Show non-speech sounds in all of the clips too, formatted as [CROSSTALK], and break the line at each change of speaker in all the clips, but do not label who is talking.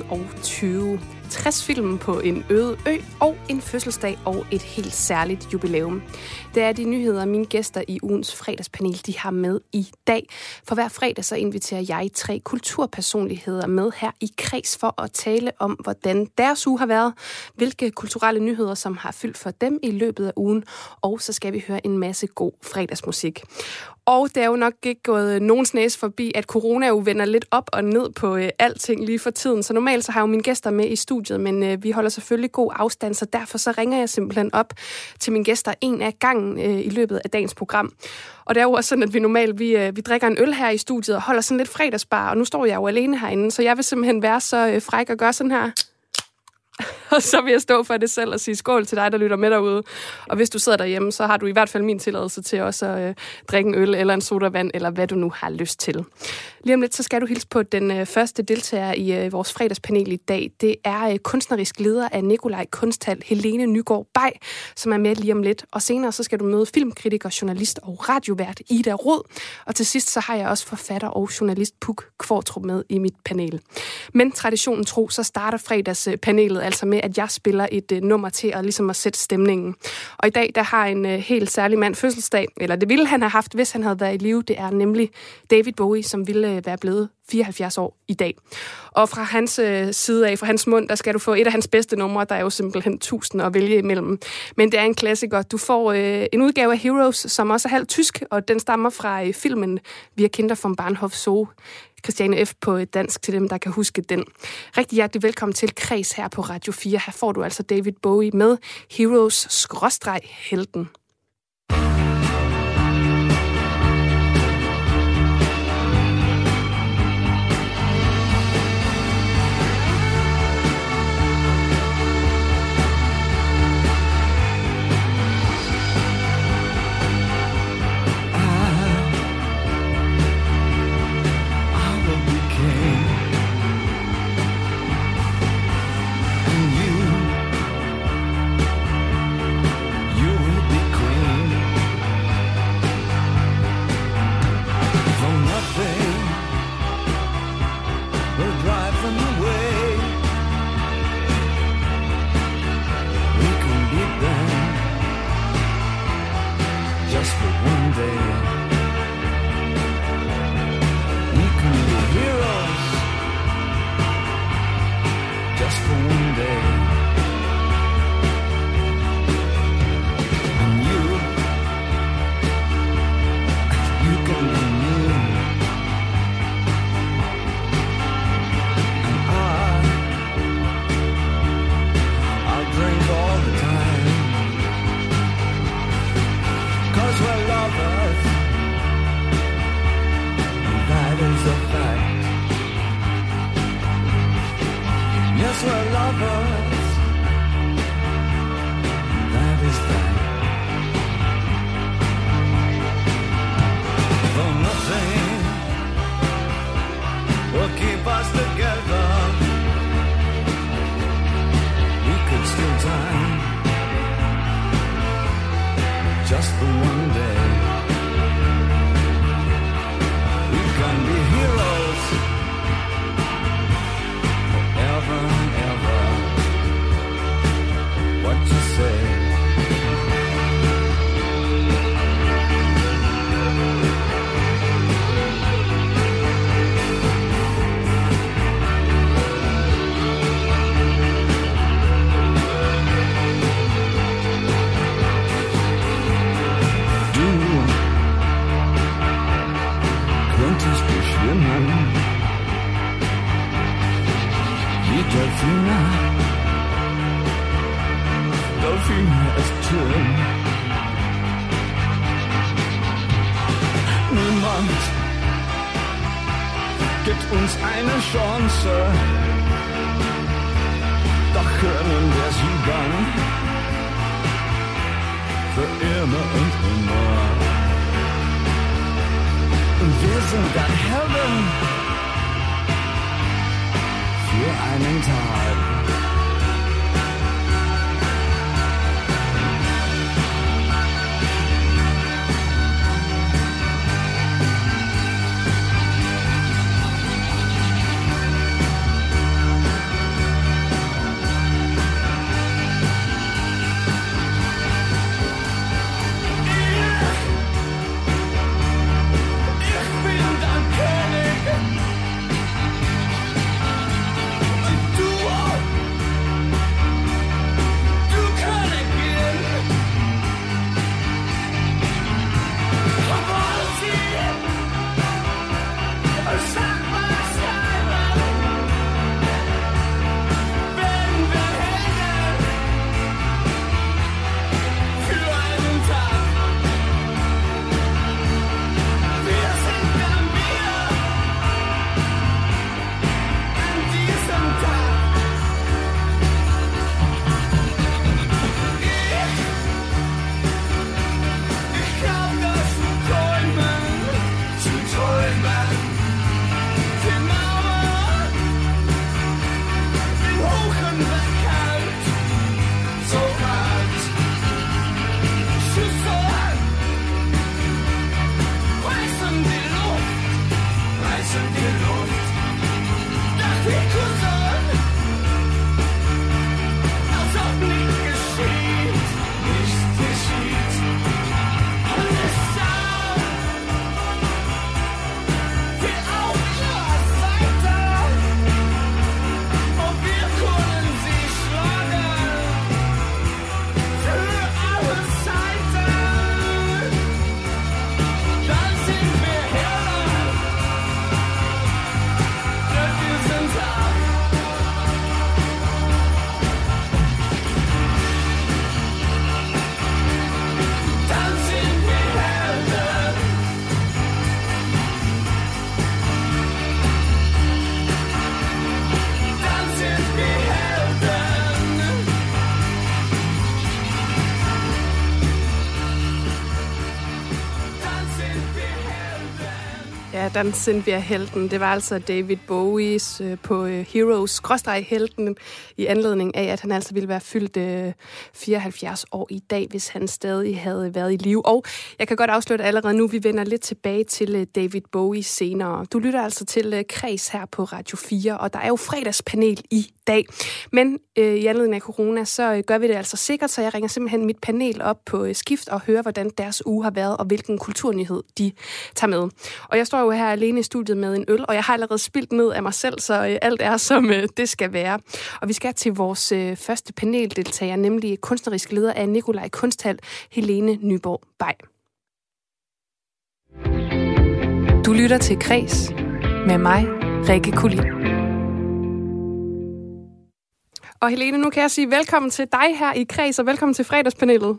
2020. 60 film på en øde ø og en fødselsdag og et helt særligt jubilæum. Det er de nyheder, mine gæster i ugens fredagspanel de har med i dag. For hver fredag så inviterer jeg tre kulturpersonligheder med her i kreds for at tale om, hvordan deres uge har været, hvilke kulturelle nyheder, som har fyldt for dem i løbet af ugen, og så skal vi høre en masse god fredagsmusik. Og det er jo nok ikke gået nogens næse forbi, at corona jo vender lidt op og ned på øh, alting lige for tiden. Så normalt så har jeg jo mine gæster med i studiet, men øh, vi holder selvfølgelig god afstand, så derfor så ringer jeg simpelthen op til mine gæster en af gangen øh, i løbet af dagens program. Og det er jo også sådan, at vi normalt vi, øh, vi drikker en øl her i studiet og holder sådan lidt fredagsbar, og nu står jeg jo alene herinde, så jeg vil simpelthen være så øh, fræk og gøre sådan her [LAUGHS] og så vil jeg stå for det selv og sige skål til dig, der lytter med derude. Og hvis du sidder derhjemme, så har du i hvert fald min tilladelse til også at øh, drikke en øl eller en sodavand, eller hvad du nu har lyst til. Lige om lidt, så skal du hilse på den øh, første deltager i øh, vores fredagspanel i dag. Det er øh, kunstnerisk leder af Nikolaj Kunsthal, Helene Nygaard Bay, som er med lige om lidt. Og senere så skal du møde filmkritiker, journalist og radiovært Ida Rod. Og til sidst så har jeg også forfatter og journalist Puk Kvartrup med i mit panel. Men traditionen tro, så starter fredagspanelet altså med, at jeg spiller et øh, nummer til at, ligesom at sætte stemningen. Og i dag, der har en øh, helt særlig mand fødselsdag, eller det ville han have haft, hvis han havde været i live. Det er nemlig David Bowie, som ville øh, være blevet 74 år i dag. Og fra hans øh, side af, fra hans mund, der skal du få et af hans bedste numre. Der er jo simpelthen tusind at vælge imellem. Men det er en klassiker. Du får øh, en udgave af Heroes, som også er halvt tysk, og den stammer fra øh, filmen Vi er kinder fra Bahnhof Zoo. Christiane F. på dansk til dem, der kan huske den. Rigtig hjertelig velkommen til Kreds her på Radio 4. Her får du altså David Bowie med Heroes-helten.
coming time. Tag.
Dan vi Helten. Det var altså David Bowies øh, på øh, Heroes Helten i anledning af, at han altså ville være fyldt øh, 74 år i dag, hvis han stadig havde været i live. Og jeg kan godt afsløre allerede nu, vi vender lidt tilbage til øh, David Bowie senere. Du lytter altså til øh, Kreds her på Radio 4, og der er jo fredagspanel i dag. Men øh, i anledning af corona, så øh, gør vi det altså sikkert, så jeg ringer simpelthen mit panel op på øh, skift og hører, hvordan deres uge har været, og hvilken kulturnyhed de tager med. Og jeg står jo her alene i studiet med en øl, og jeg har allerede spildt ned af mig selv, så øh, alt er, som øh, det skal være. Og vi skal til vores øh, første paneldeltager, nemlig kunstnerisk leder af Nikolaj Kunsthal, Helene Nyborg Bay. Du lytter til Kres med mig, Rikke Kulin. Og Helene, nu kan jeg sige velkommen til dig her i Kreds, og velkommen til fredagspanelet.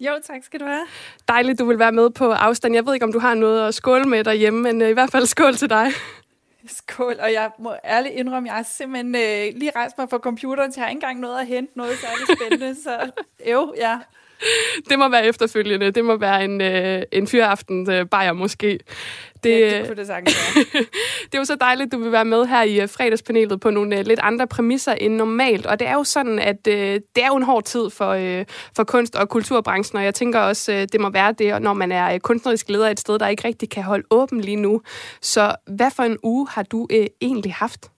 Jo, tak skal du have.
Dejligt, du vil være med på afstand. Jeg ved ikke, om du har noget at skåle med derhjemme, men øh, i hvert fald skål til dig.
Skål, og jeg må ærligt indrømme, jeg har simpelthen øh, lige rejst mig fra computeren, så jeg har ikke engang noget at hente noget særligt spændende, så jo, ja. [LAUGHS]
Det må være efterfølgende. Det må være en, øh, en fyraften øh, bajer måske.
Det, ja, det kunne det sagtens være. [LAUGHS]
det er jo så dejligt, du vil være med her i øh, fredagspanelet på nogle uh, lidt andre præmisser end normalt. Og det er jo sådan, at uh, det er jo en hård tid for, uh, for kunst- og kulturbranchen, og jeg tænker også, uh, det må være det, når man er kunstnerisk leder et sted, der ikke rigtig kan holde åben lige nu. Så hvad for en uge har du uh, egentlig haft?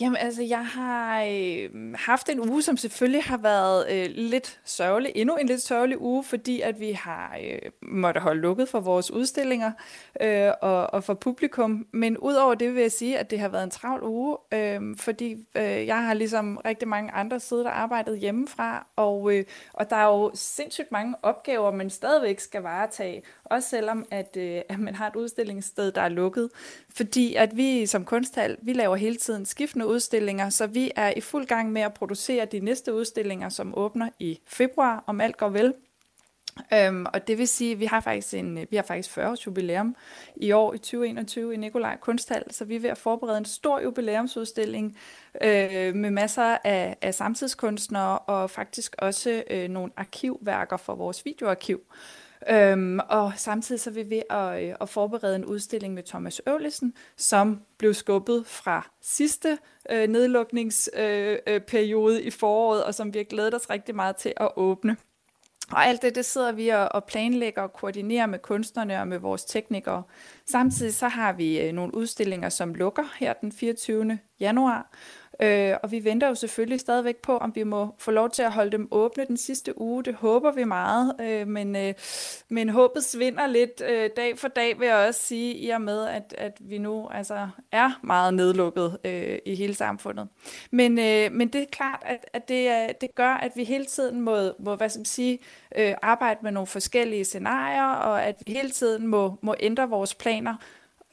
Jamen altså, jeg har øh, haft en uge, som selvfølgelig har været øh, lidt sørgelig. Endnu en lidt sørgelig uge, fordi at vi har øh, måtte holde lukket for vores udstillinger øh, og, og for publikum. Men udover det vil jeg sige, at det har været en travl uge, øh, fordi øh, jeg har ligesom rigtig mange andre siddet og arbejdet hjemmefra, og, øh, og der er jo sindssygt mange opgaver, man stadigvæk skal varetage, også selvom at, øh, [LAUGHS] at man har et udstillingssted, der er lukket. Fordi at vi som kunsthal, vi laver hele tiden skiftende udstillinger, så vi er i fuld gang med at producere de næste udstillinger, som åbner i februar, om alt går vel. Øhm, og det vil sige, at vi har faktisk en, vi har faktisk 40 års jubilæum i år i 2021 i Nikolaj Kunsthal, så vi er ved at forberede en stor jubilæumsudstilling øh, med masser af, af samtidskunstnere og faktisk også øh, nogle arkivværker for vores videoarkiv. Øhm, og samtidig så er vi ved at, øh, at forberede en udstilling med Thomas Øvlesen, som blev skubbet fra sidste øh, nedlukningsperiode øh, øh, i foråret, og som vi har glædet os rigtig meget til at åbne. Og alt det, det sidder vi og planlægger og koordinerer med kunstnerne og med vores teknikere. Samtidig så har vi øh, nogle udstillinger, som lukker her den 24. januar, Øh, og vi venter jo selvfølgelig stadigvæk på, om vi må få lov til at holde dem åbne den sidste uge. Det håber vi meget, øh, men, øh, men håbet svinder lidt øh, dag for dag, vil jeg også sige, i og med, at, at vi nu altså er meget nedlukket øh, i hele samfundet. Men, øh, men det er klart, at, at det, øh, det gør, at vi hele tiden må, må hvad skal man sige, øh, arbejde med nogle forskellige scenarier, og at vi hele tiden må, må ændre vores planer,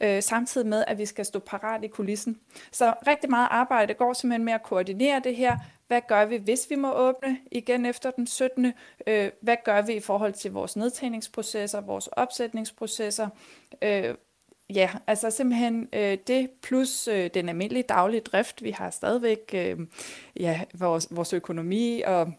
øh, samtidig med, at vi skal stå parat i kulissen. Så rigtig meget arbejde går simpelthen med at koordinere det her. Hvad gør vi, hvis vi må åbne igen efter den 17. Øh, hvad gør vi i forhold til vores nedtagningsprocesser, vores opsætningsprocesser? Øh, ja, altså simpelthen øh, det plus øh, den almindelige daglige drift. Vi har stadigvæk øh, ja, vores, vores økonomi og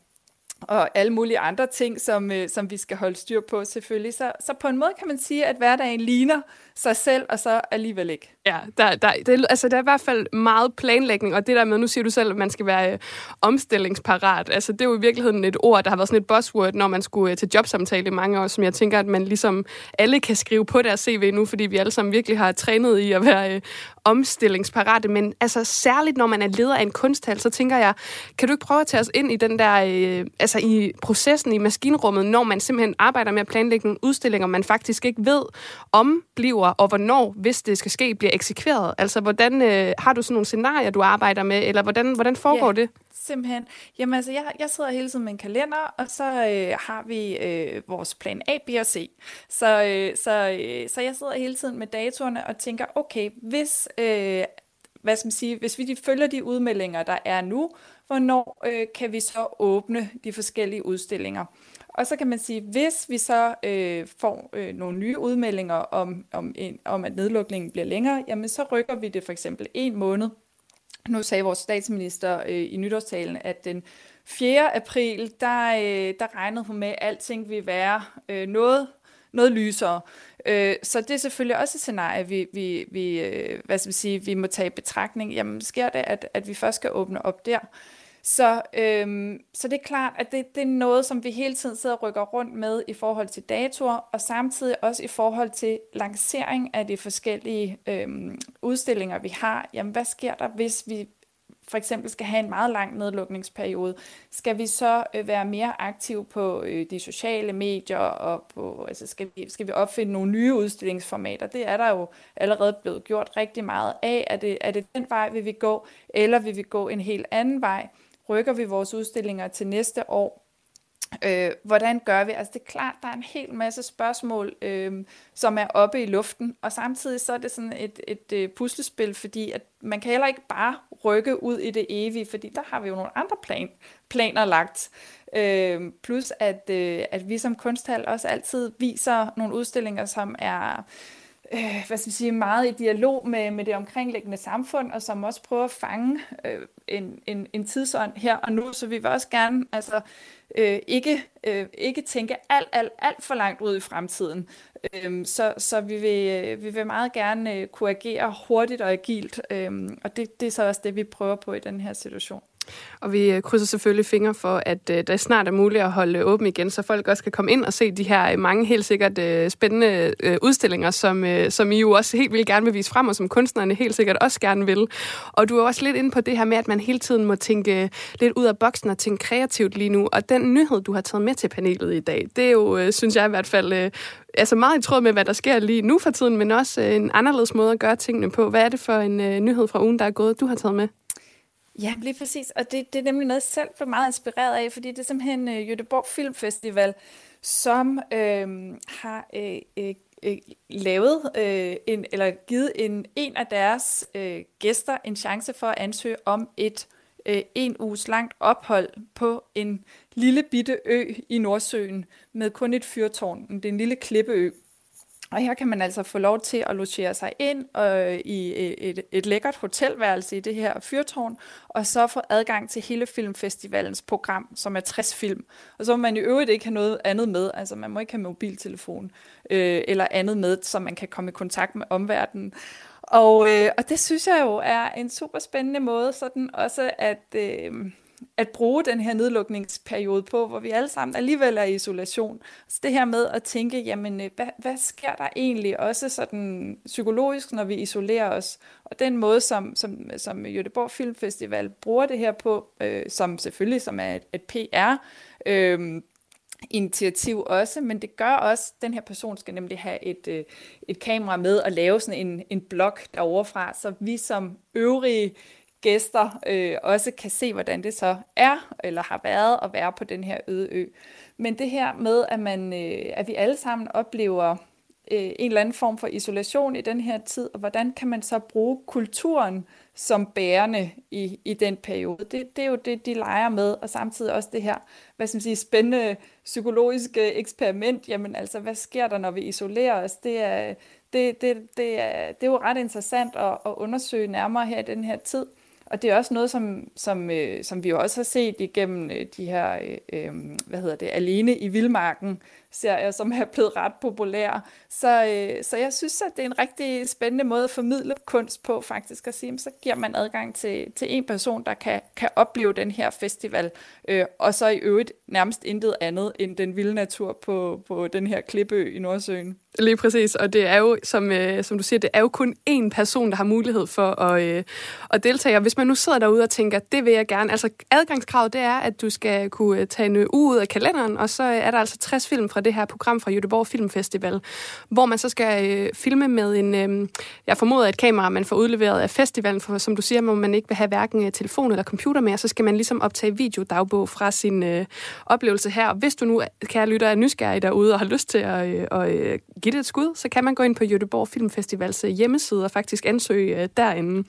og alle mulige andre ting, som, øh, som vi skal holde styr på selvfølgelig. Så, så på en måde kan man sige, at hverdagen ligner sig selv, og så alligevel ikke.
Ja, der, der, det, altså, der er i hvert fald meget planlægning, og det der med, nu siger du selv, at man skal være øh, omstillingsparat. Altså, det er jo i virkeligheden et ord, der har været sådan et buzzword, når man skulle øh, til jobsamtale i mange år, som jeg tænker, at man ligesom alle kan skrive på deres CV nu, fordi vi alle sammen virkelig har trænet i at være øh, omstillingsparate. Men altså, særligt når man er leder af en kunsthal, så tænker jeg, kan du ikke prøve at tage os ind i den der, øh, altså i processen i maskinrummet, når man simpelthen arbejder med at planlægge nogle udstillinger, man faktisk ikke ved, om bliver, og hvornår, hvis det skal ske, bliver eksekveret? Altså, hvordan øh, har du sådan nogle scenarier, du arbejder med, eller hvordan, hvordan foregår yeah. det?
Simpelthen. Jamen altså, jeg, jeg sidder hele tiden med en kalender, og så øh, har vi øh, vores plan A, B og C. Så, øh, så, øh, så jeg sidder hele tiden med datorerne og tænker, okay, hvis, øh, hvad skal man sige, hvis vi følger de udmeldinger, der er nu, hvornår øh, kan vi så åbne de forskellige udstillinger? Og så kan man sige, hvis vi så øh, får øh, nogle nye udmeldinger om, om, en, om, at nedlukningen bliver længere, jamen så rykker vi det for eksempel en måned. Nu sagde vores statsminister øh, i nytårstalen, at den 4. april, der, øh, der regnede hun med, at alting ville være øh, noget, noget lysere. Øh, så det er selvfølgelig også et scenarie, vi, vi, vi, øh, hvad skal vi, sige, vi må tage i betragtning. Jamen sker det, at, at vi først skal åbne op der? Så, øhm, så det er klart, at det, det er noget, som vi hele tiden sidder og rykker rundt med i forhold til datoer, og samtidig også i forhold til lancering af de forskellige øhm, udstillinger, vi har. Jamen, hvad sker der, hvis vi for eksempel skal have en meget lang nedlukningsperiode, skal vi så øh, være mere aktive på øh, de sociale medier, og på, altså skal, vi, skal vi opfinde nogle nye udstillingsformater? Det er der jo allerede blevet gjort rigtig meget af. Er det, er det den vej, vi vil gå, eller vil vi gå en helt anden vej? Rykker vi vores udstillinger til næste år? Øh, hvordan gør vi? Altså det er klart, der er en hel masse spørgsmål, øh, som er oppe i luften, og samtidig så er det sådan et, et, et puslespil, fordi at man kan heller ikke bare rykke ud i det evige, fordi der har vi jo nogle andre plan, planer lagt. Øh, plus at, øh, at vi som kunsthal også altid viser nogle udstillinger, som er øh, Øh, hvad skal jeg sige, meget i dialog med, med det omkringliggende samfund, og som også prøver at fange øh, en, en, en tidsånd her og nu, så vi vil også gerne altså, øh, ikke, øh, ikke tænke alt, alt, alt for langt ud i fremtiden. Øh, så så vi, vil, øh, vi vil meget gerne øh, kunne agere hurtigt og agilt, øh, og det, det er så også det, vi prøver på i den her situation.
Og vi øh, krydser selvfølgelig fingre for, at øh, det snart er muligt at holde åben igen, så folk også kan komme ind og se de her øh, mange helt sikkert øh, spændende øh, udstillinger, som, øh, som I jo også helt vil gerne vil vise frem, og som kunstnerne helt sikkert også gerne vil. Og du er også lidt inde på det her med, at man hele tiden må tænke lidt ud af boksen og tænke kreativt lige nu. Og den nyhed, du har taget med til panelet i dag, det er jo, øh, synes jeg i hvert fald, øh, altså meget i tråd med, hvad der sker lige nu for tiden, men også øh, en anderledes måde at gøre tingene på. Hvad er det for en øh, nyhed fra ugen, der er gået, du har taget med?
Ja, lige præcis. Og det, det er nemlig noget, jeg selv blev meget inspireret af, fordi det er simpelthen øh, Göteborg Filmfestival, som øh, har øh, øh, øh, lavet øh, en, eller givet en, en af deres øh, gæster en chance for at ansøge om et øh, en uges langt ophold på en lille bitte ø i Nordsøen med kun et fyrtårn. Det er en lille klippeø. Og her kan man altså få lov til at logere sig ind øh, i øh, et, et lækkert hotelværelse i det her fyrtårn, og så få adgang til hele filmfestivalens program, som er 60 film. Og så må man i øvrigt ikke have noget andet med, altså man må ikke have mobiltelefon øh, eller andet med, så man kan komme i kontakt med omverdenen. Og, øh, og det synes jeg jo er en super spændende måde, sådan også at... Øh, at bruge den her nedlukningsperiode på, hvor vi alle sammen alligevel er i isolation. Så det her med at tænke, jamen, øh, hvad, hvad sker der egentlig også sådan psykologisk, når vi isolerer os? Og den måde, som, som, som Göteborg Filmfestival bruger det her på, øh, som selvfølgelig som er et, et PR, øh, initiativ også, men det gør også, at den her person skal nemlig have et, øh, et kamera med og lave sådan en, en blog derovre fra, så vi som øvrige gæster øh, også kan se, hvordan det så er, eller har været at være på den her øde ø. Men det her med, at, man, øh, at vi alle sammen oplever øh, en eller anden form for isolation i den her tid, og hvordan kan man så bruge kulturen som bærende i, i den periode. Det, det er jo det, de leger med, og samtidig også det her, hvad skal man sige, spændende psykologiske eksperiment. Jamen altså, hvad sker der, når vi isolerer os? Det er, det, det, det er, det er jo ret interessant at, at undersøge nærmere her i den her tid. Og det er også noget, som, som, øh, som vi jo også har set igennem øh, de her, øh, øh hvad hedder det, Alene i Vildmarken serier, som er blevet ret populære. Så, øh, så jeg synes, at det er en rigtig spændende måde at formidle kunst på, faktisk at sige, så giver man adgang til, til en person, der kan, kan opleve den her festival, øh, og så i øvrigt nærmest intet andet end den vilde natur på, på den her klippeø i Nordsøen.
Lige præcis, og det er jo, som, øh, som du siger, det er jo kun én person, der har mulighed for at, øh, at deltage. Og hvis man nu sidder derude og tænker, det vil jeg gerne, altså adgangskravet det er, at du skal kunne øh, tage en uge ud af kalenderen, og så er der altså 60 film fra det her program fra Göteborg Filmfestival, hvor man så skal øh, filme med en, øh, jeg formoder et kamera, man får udleveret af festivalen, for som du siger, må man ikke vil have hverken øh, telefon eller computer med, så skal man ligesom optage videodagbog fra sin øh, oplevelse her. Og hvis du nu, kære lytter, er nysgerrig derude og har lyst til at, øh, øh, give det et skud, så kan man gå ind på Göteborg Filmfestivals øh, hjemmeside og faktisk ansøge øh, derinde.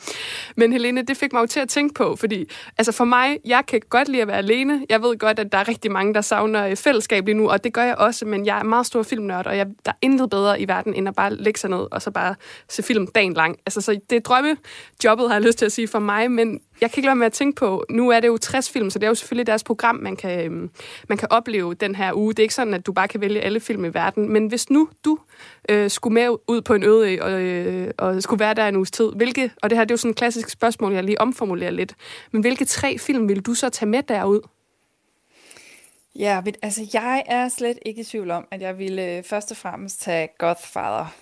Men Helene, det fik mig jo til at tænke på, fordi altså for mig, jeg kan godt lide at være alene. Jeg ved godt, at der er rigtig mange, der savner øh, fællesskab lige nu, og det gør jeg også, men jeg er meget stor filmnørd, og jeg, der er intet bedre i verden, end at bare lægge sig ned og så bare se film dagen lang. Altså, så det er drømmejobbet, har jeg lyst til at sige for mig, men jeg kan ikke lade med at tænke på, nu er det jo 60 film, så det er jo selvfølgelig deres program, man kan, øhm, man kan opleve den her uge. Det er ikke sådan, at du bare kan vælge alle film i verden, men hvis nu du øh, skulle med ud på en øde og, øh, og skulle være der en uges tid, hvilke, og det her det er jo sådan et klassisk spørgsmål, jeg lige omformulerer lidt, men hvilke tre film vil du så tage med derud?
Ja, men, altså jeg er slet ikke i tvivl om, at jeg ville øh, først og fremmest tage Godfather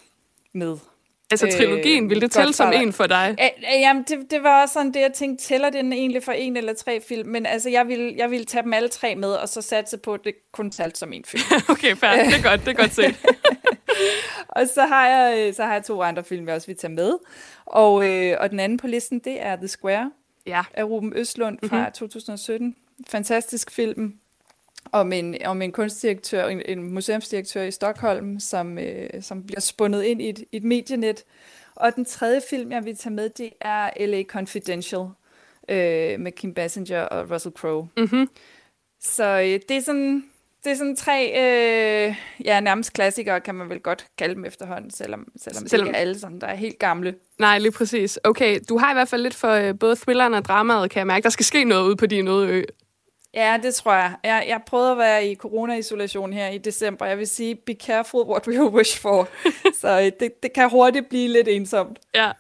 med.
Altså trilogien, øh, vil det tælle som en for dig?
Æ, jamen, det, det var også sådan det, jeg tænkte, tæller den egentlig for en eller tre film? Men altså, jeg vil, jeg vil tage dem alle tre med, og så satse på, at det kun talte som en film. [LAUGHS]
okay, fair. Det er godt, det er godt set. [LAUGHS]
og så har, jeg, så har jeg to andre film, jeg også vil tage med. Og, øh, og den anden på listen, det er The Square
ja.
af Ruben Østlund fra mm-hmm. 2017. Fantastisk film om en, om en kunstdirektør, en, en museumsdirektør i Stockholm, som, øh, som bliver spundet ind i et, et medienet. Og den tredje film, jeg vil tage med, det er L.A. Confidential øh, med Kim Basinger og Russell Crowe.
Mm-hmm.
Så øh, det er sådan... Det er sådan tre, øh, ja, nærmest klassikere, kan man vel godt kalde dem efterhånden, selvom, selvom, selvom... det ikke er alle sådan, der er helt gamle.
Nej, lige præcis. Okay, du har i hvert fald lidt for øh, både thrilleren og dramaet, kan jeg mærke. Der skal ske noget ude på din øde ø.
Ja, det tror jeg. jeg. Jeg prøvede at være i corona-isolation her i december. Jeg vil sige, be careful what we [LAUGHS] wish for. Så øh, det, det kan hurtigt blive lidt ensomt.
Ja,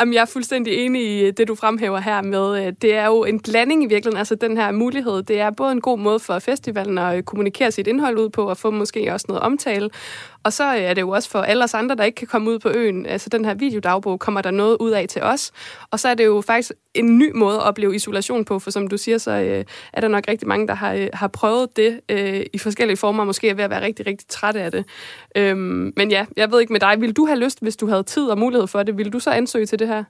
Jamen, jeg er fuldstændig enig i øh, det, du fremhæver her med. Øh, det er jo en blanding i virkeligheden, altså den her mulighed. Det er både en god måde for festivalen at kommunikere sit indhold ud på, og få måske også noget omtale. Og så øh, er det jo også for alle os andre, der ikke kan komme ud på øen. Altså den her videodagbog kommer der noget ud af til os. Og så er det jo faktisk en ny måde at opleve isolation på, for som du siger, så øh, er der nok rigtig mange, der har, øh, har prøvet det øh, i forskellige former, måske er ved at være rigtig, rigtig trætte af det. Øhm, men ja, jeg ved ikke med dig, vil du have lyst, hvis du havde tid og mulighed for det, vil du så ansøge til det her?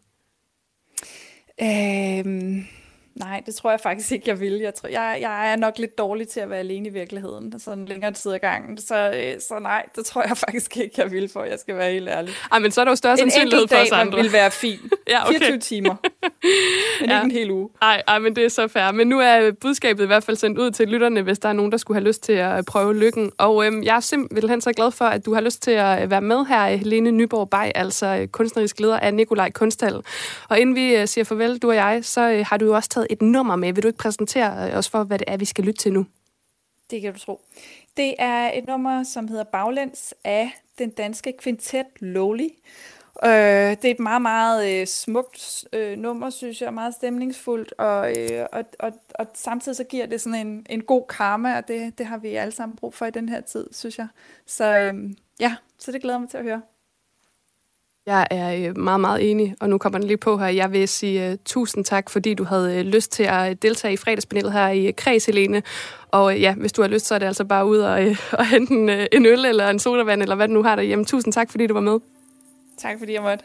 Øhm Nej, det tror jeg faktisk ikke, jeg vil. Jeg, tror, jeg, jeg er nok lidt dårlig til at være alene i virkeligheden, sådan længere tid ad gangen. Så, øh, så nej, det tror jeg [LAUGHS] faktisk ikke, jeg vil, for jeg skal være helt ærlig.
Ej, men så er der jo større sandsynlighed for os andre.
En vil være fin. [LAUGHS] ja, okay. 24 timer. Men
Ja.
ikke en hel uge.
Ej, ej, men det er så fair. Men nu er budskabet i hvert fald sendt ud til lytterne, hvis der er nogen, der skulle have lyst til at prøve lykken. Og øhm, jeg er simpelthen så glad for, at du har lyst til at være med her, Helene Nyborg Bay, altså øh, kunstnerisk leder af Nikolaj Kunsthal. Og inden vi øh, siger farvel, du og jeg, så øh, har du jo også taget et nummer med. Vil du ikke præsentere øh, os for, hvad det er, vi skal lytte til nu?
Det kan du tro. Det er et nummer, som hedder Baglæns af den danske kvintet Lowly. Øh, det er et meget, meget øh, smukt øh, nummer, synes jeg, meget stemningsfuldt, og, øh, og, og, og samtidig så giver det sådan en, en god karma, og det, det har vi alle sammen brug for i den her tid, synes jeg. Så øh, ja, så det glæder mig til at høre.
Jeg er øh, meget, meget enig, og nu kommer den lige på her. Jeg vil sige uh, tusind tak, fordi du havde uh, lyst til at deltage i fredagspanelet her i Kreds, Helene. Og uh, ja, hvis du har lyst, så er det altså bare ud og, uh, [LAUGHS] og hente en, uh, en øl eller en sodavand, eller hvad du nu har derhjemme. Tusind tak, fordi du var med.
Tak fordi jeg måtte.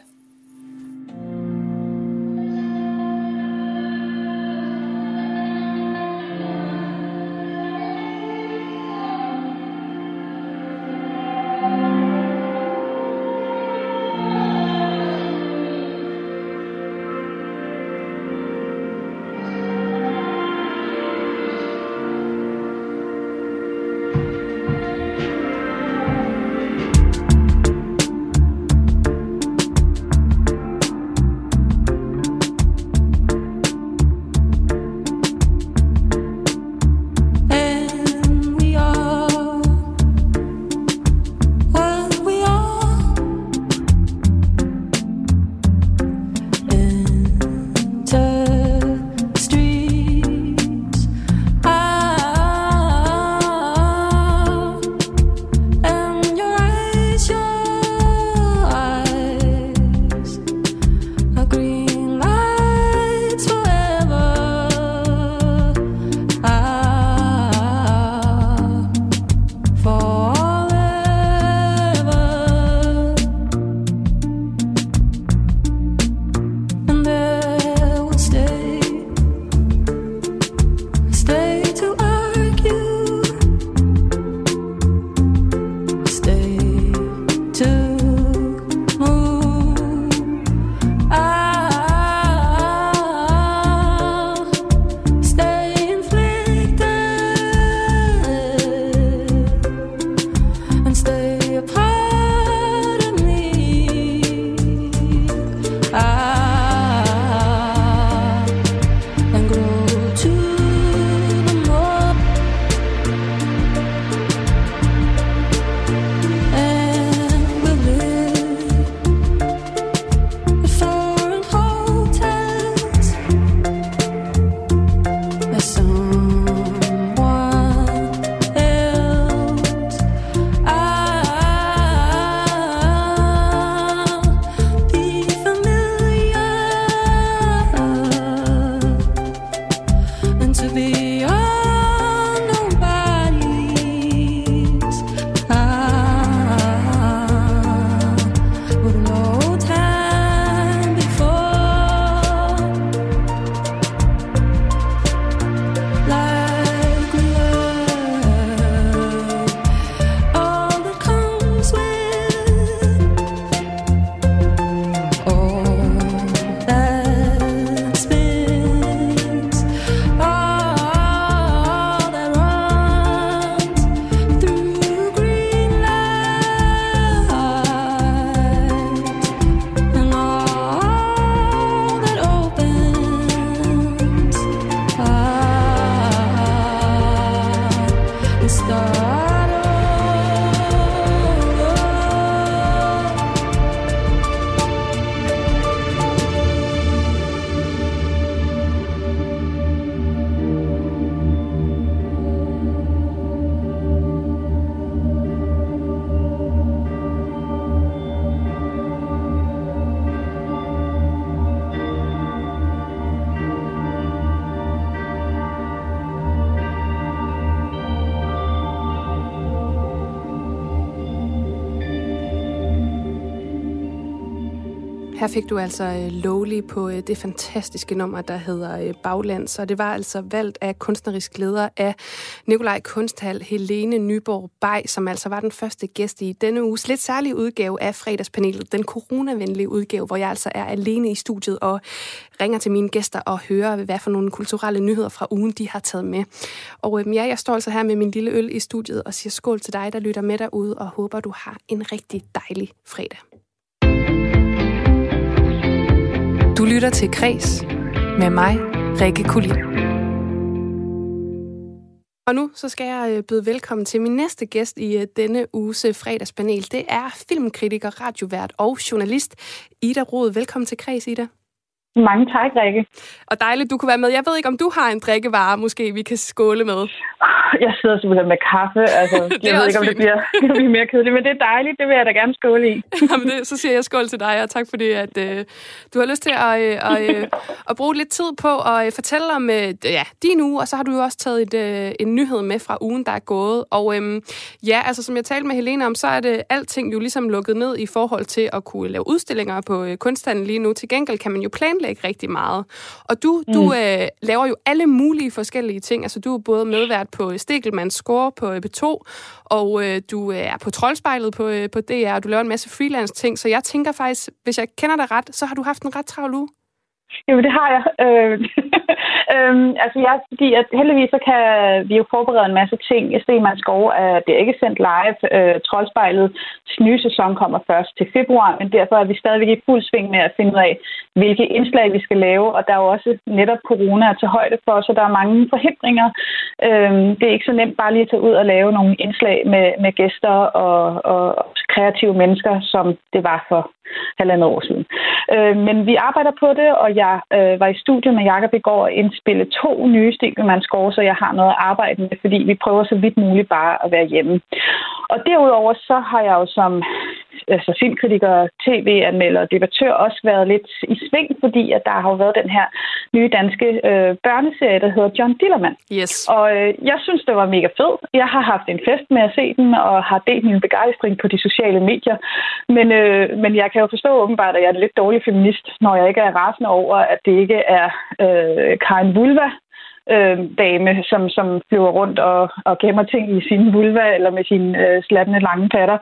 Her fik du altså øh, Lowly på øh, det fantastiske nummer, der hedder øh, Baglands, og det var altså valgt af kunstnerisk leder af Nikolaj Kunsthal, Helene Nyborg Bay, som altså var den første gæst i denne uges lidt særlige udgave af fredagspanelet, den coronavenlige udgave, hvor jeg altså er alene i studiet og ringer til mine gæster og hører, hvad for nogle kulturelle nyheder fra ugen, de har taget med. Og øhm, ja, jeg står altså her med min lille øl i studiet og siger skål til dig, der lytter med derude, og håber, du har en rigtig dejlig fredag. Du lytter til Kres med mig, Rikke Kulin. Og nu så skal jeg øh, byde velkommen til min næste gæst i øh, denne uges øh, fredagspanel. Det er filmkritiker, radiovært og journalist Ida Rod. Velkommen til Kreds, Ida.
Mange tak, Rikke.
Og dejligt, du kunne være med. Jeg ved ikke, om du har en drikkevare, måske vi kan skåle med.
Jeg sidder simpelthen med kaffe. Altså, [LAUGHS]
det
jeg ved ikke, om
fint.
det bliver, [LAUGHS] det bliver mere kedeligt, men det er dejligt. Det vil jeg da gerne skåle i. [LAUGHS]
Jamen det, så siger jeg skål til dig, og tak fordi, at øh, du har lyst til at, øh, øh, at bruge lidt tid på at øh, fortælle om øh, ja, din uge, og så har du jo også taget et, øh, en nyhed med fra ugen, der er gået. Og øh, ja, altså som jeg talte med Helene om, så er det alting jo ligesom lukket ned i forhold til at kunne lave udstillinger på øh, kunsthandlen lige nu. Til gengæld kan man jo planlægge rigtig meget. Og du, mm. du øh, laver jo alle mulige forskellige ting. Altså du er både medvært på Stegelmanns Score på P2, og øh, du er på Troldspejlet på, øh, på DR, og du laver en masse freelance ting. Så jeg tænker faktisk, hvis jeg kender dig ret, så har du haft en ret travl uge.
Jamen, det har jeg. Øh, [LAUGHS] øhm, altså, jeg, fordi at heldigvis så kan vi jo forberede en masse ting. Stemann Skov er det er ikke sendt live. Øh, Troldspejlets nye sæson kommer først til februar, men derfor er vi stadigvæk i fuld sving med at finde ud af, hvilke indslag vi skal lave. Og der er jo også netop corona at tage højde for, så der er mange forhindringer. Øhm, det er ikke så nemt bare lige at tage ud og lave nogle indslag med, med gæster og, og, og kreative mennesker, som det var for halvandet år siden. Øh, men vi arbejder på det, og jeg øh, var i studiet med Jakob i går og indspille to nye Stikkelmandsgårde, så jeg har noget at arbejde med, fordi vi prøver så vidt muligt bare at være hjemme. Og derudover så har jeg jo som altså filmkritiker, tv-anmelder og debattør også været lidt i sving, fordi at der har jo været den her nye danske øh, børneserie, der hedder John Dillermand.
Yes.
Og øh, jeg synes, det var mega fed. Jeg har haft en fest med at se den, og har delt min begejstring på de sociale medier. Men, øh, men jeg kan jo forstå åbenbart, at jeg er en lidt dårlig feminist, når jeg ikke er rasende over, at det ikke er øh, Karin Vulva, øh, dame, som, som flyver rundt og, og gemmer ting i sin vulva eller med sine øh, slattende lange patter.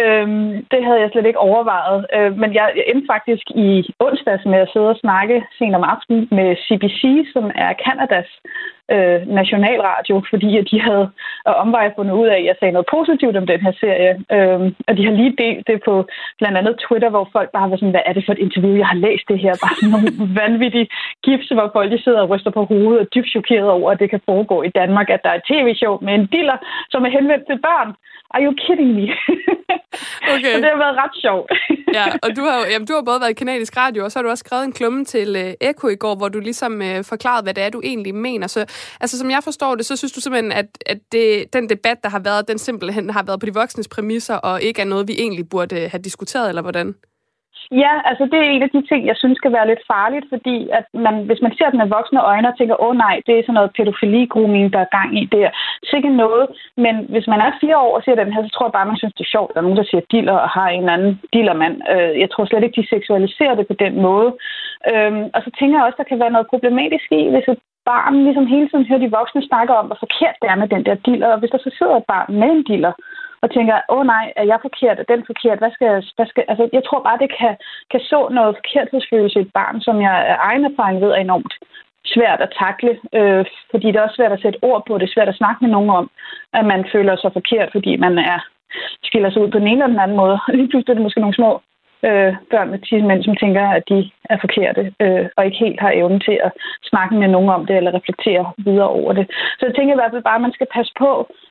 Øh, det havde jeg slet ikke overvejet. Øh, men jeg, jeg endte faktisk i onsdags med at sidde og snakke sent om aftenen med CBC, som er Kanadas øh, nationalradio, fordi at de havde og omveje fundet ud af, at jeg sagde noget positivt om den her serie. Øh, og de har lige delt det på blandt andet Twitter, hvor folk bare var sådan, hvad er det for et interview, jeg har læst det her? [LAUGHS] Bare sådan nogle vanvittige gifs, hvor folk de sidder og ryster på hovedet og dybt chokeret over, at det kan foregå i Danmark, at der er et tv-show med en diller, som er henvendt til børn. Are you kidding me? [LAUGHS]
Okay.
så det har været ret sjovt. [LAUGHS]
ja, og du har, jamen, du har både været i kanadisk radio, og så har du også skrevet en klumme til uh, Eko i går, hvor du ligesom uh, forklarede, hvad det er, du egentlig mener. Så altså, som jeg forstår det, så synes du simpelthen, at, at det, den debat, der har været, den simpelthen har været på de voksnes præmisser, og ikke er noget, vi egentlig burde øh, have diskuteret, eller hvordan?
Ja, altså det er en af de ting, jeg synes kan være lidt farligt, fordi at man, hvis man ser den med voksne øjne og tænker, åh nej, det er sådan noget pædofili der er gang i der. Sikkert noget, men hvis man er fire år og ser den her, så tror jeg bare, man synes, det er sjovt. Der er nogen, der siger diller og har en eller anden dillermand. Øh, Jeg tror slet ikke, de seksualiserer det på den måde. Øhm, Og så tænker jeg også, der kan være noget problematisk i, hvis et barn ligesom hele tiden hører de voksne snakke om, hvor forkert det er med den der diller, og hvis der så sidder et barn med en diller, og tænker, åh oh, nej, er jeg forkert, er den forkert, hvad skal, jeg- hvad skal, altså jeg tror bare, det kan, kan så noget forkerthedsfølelse i et barn, som jeg af egen erfaring ved er enormt svært at takle, øh, fordi det er også svært at sætte ord på, det er svært at snakke med nogen om, at man føler sig forkert, fordi man er skiller sig ud på den ene eller den anden måde. Lige pludselig er det måske nogle små øh, børn med tidsmænd, som tænker, at de er forkerte, øh, og ikke helt har evnen til at snakke med nogen om det, eller reflektere videre over det. Så jeg tænker i hvert fald bare, at man skal passe på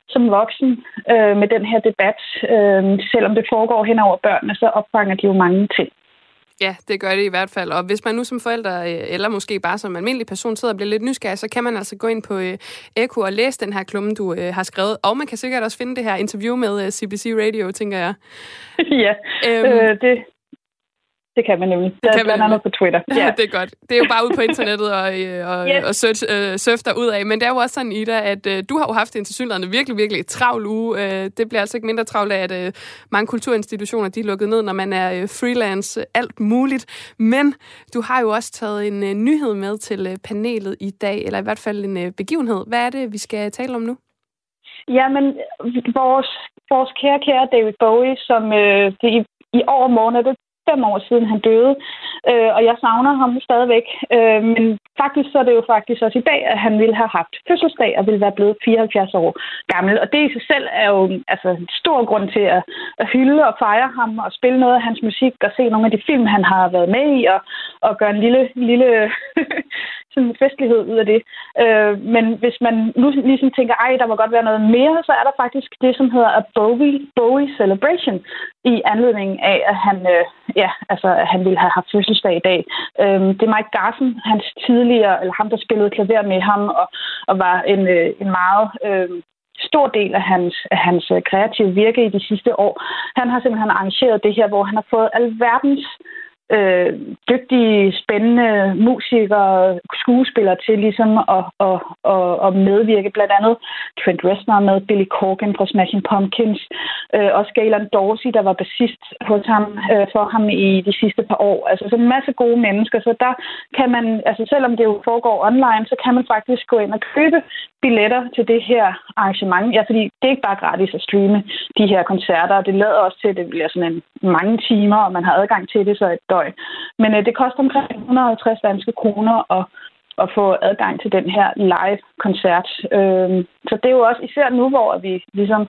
som voksen øh, med den her debat. Øh, selvom det foregår hen over børnene, så opfanger de jo mange ting.
Ja, det gør det i hvert fald. Og hvis man nu som forælder, øh, eller måske bare som almindelig person, sidder og bliver lidt nysgerrig, så kan man altså gå ind på øh, Eko og læse den her klumme, du øh, har skrevet. Og man kan sikkert også finde det her interview med øh, CBC Radio, tænker jeg. [LAUGHS]
ja,
Øhm.
øh, det, det kan man nemlig. Det
kan
blandt andet på Twitter. [LAUGHS]
Ja. det er godt. Det er jo bare ud på internettet og, øh, og, [LAUGHS] yes. og søgt, øh, surf ud af. Men det er jo også sådan, Ida, at øh, du har jo haft en tilsyneladende virkelig, virkelig travl uge. Øh, det bliver altså ikke mindre travlt af, at øh, mange kulturinstitutioner de er lukket ned, når man er øh, freelance, alt muligt. Men du har jo også taget en øh, nyhed med til øh, panelet i dag, eller i hvert fald en øh, begivenhed. Hvad er det, vi skal tale om nu?
Jamen, vores, vores kære, kære David Bowie, som øh, i, i år morgen er det fem år siden han døde, øh, og jeg savner ham stadigvæk. Øh, men faktisk så er det jo faktisk også i dag, at han ville have haft fødselsdag og ville være blevet 74 år gammel. Og det i sig selv er jo altså, en stor grund til at, at hylde og fejre ham og spille noget af hans musik og se nogle af de film, han har været med i og, og gøre en lille, lille [LAUGHS] sådan en festlighed ud af det. Øh, men hvis man nu ligesom tænker, ej, der må godt være noget mere, så er der faktisk det, som hedder a Bowie, Bowie Celebration i anledning af, at han, øh, ja, altså, at han ville have haft fødselsdag i dag. Øh, det er Mike Garson, hans tidligere, eller ham, der spillede klaver med ham, og, og var en, øh, en meget... Øh, stor del af hans, af hans øh, kreative virke i de sidste år. Han har simpelthen arrangeret det her, hvor han har fået alverdens øh, øh, dygtige, spændende musikere, skuespillere til ligesom at, at, at, at medvirke. Blandt andet Trent Reznor med, Billy Corgan fra Smashing Pumpkins, øh, også Galen Dorsey, der var bassist hos ham, øh, for ham i de sidste par år. Altså så en masse gode mennesker, så der kan man, altså selvom det jo foregår online, så kan man faktisk gå ind og købe billetter til det her arrangement. Ja, fordi det er ikke bare gratis at streame de her koncerter, og det lader også til, at det bliver sådan en mange timer, og man har adgang til det så et døgn. Men øh, det koster omkring 150 danske kroner at, at få adgang til den her live-koncert. Øh, så det er jo også især nu, hvor vi ligesom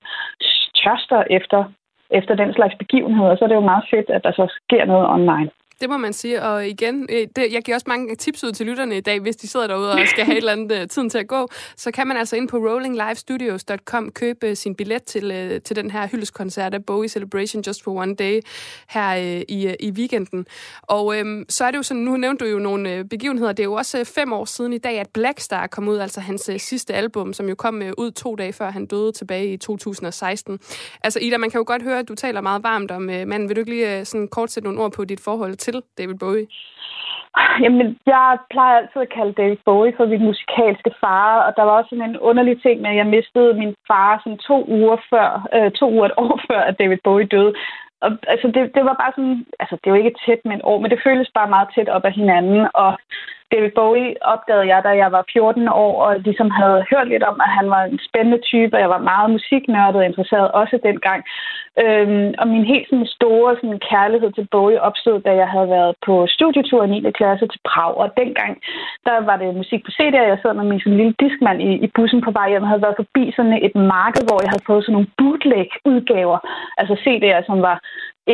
tørster efter, efter den slags begivenheder, så er det jo meget fedt, at der så sker noget online.
Det må man sige, og igen, øh, det, jeg giver også mange tips ud til lytterne i dag, hvis de sidder derude og skal have et eller andet uh, tiden til at gå, så kan man altså ind på rollinglivestudios.com købe øh, sin billet til, uh, til den her hyldeskoncert af Bowie Celebration Just for One Day her uh, i, uh, i weekenden. Og um, så er det jo sådan, nu nævnte du jo nogle uh, begivenheder, det er jo også uh, fem år siden i dag, at Blackstar kom ud, altså hans uh, sidste album, som jo kom uh, ud to dage før han døde tilbage i 2016. Altså Ida, man kan jo godt høre, at du taler meget varmt om uh, manden. Vil du ikke lige uh, sådan kort sætte nogle ord på dit forhold til til David Bowie?
Jamen, jeg plejer altid at kalde David Bowie for min musikalske far, og der var også sådan en underlig ting med, at jeg mistede min far sådan to uger før, øh, to uger et år [LAUGHS] før, at David Bowie døde. Og, altså, det, det var bare sådan, altså, det var ikke tæt med en år, men det føltes bare meget tæt op af hinanden, og David Bowie opdagede jeg, da jeg var 14 år, og ligesom havde hørt lidt om, at han var en spændende type, og jeg var meget musiknørdet og interesseret også dengang. Øhm, og min helt sådan, store sådan, kærlighed til Bowie opstod, da jeg havde været på studietur i 9. klasse til Prag. Og dengang, der var det musik på CD, og jeg sad med min sådan, lille diskmand i, i bussen på vej hjem, og havde været forbi sådan et marked, hvor jeg havde fået sådan nogle bootleg-udgaver, altså CD'er, som var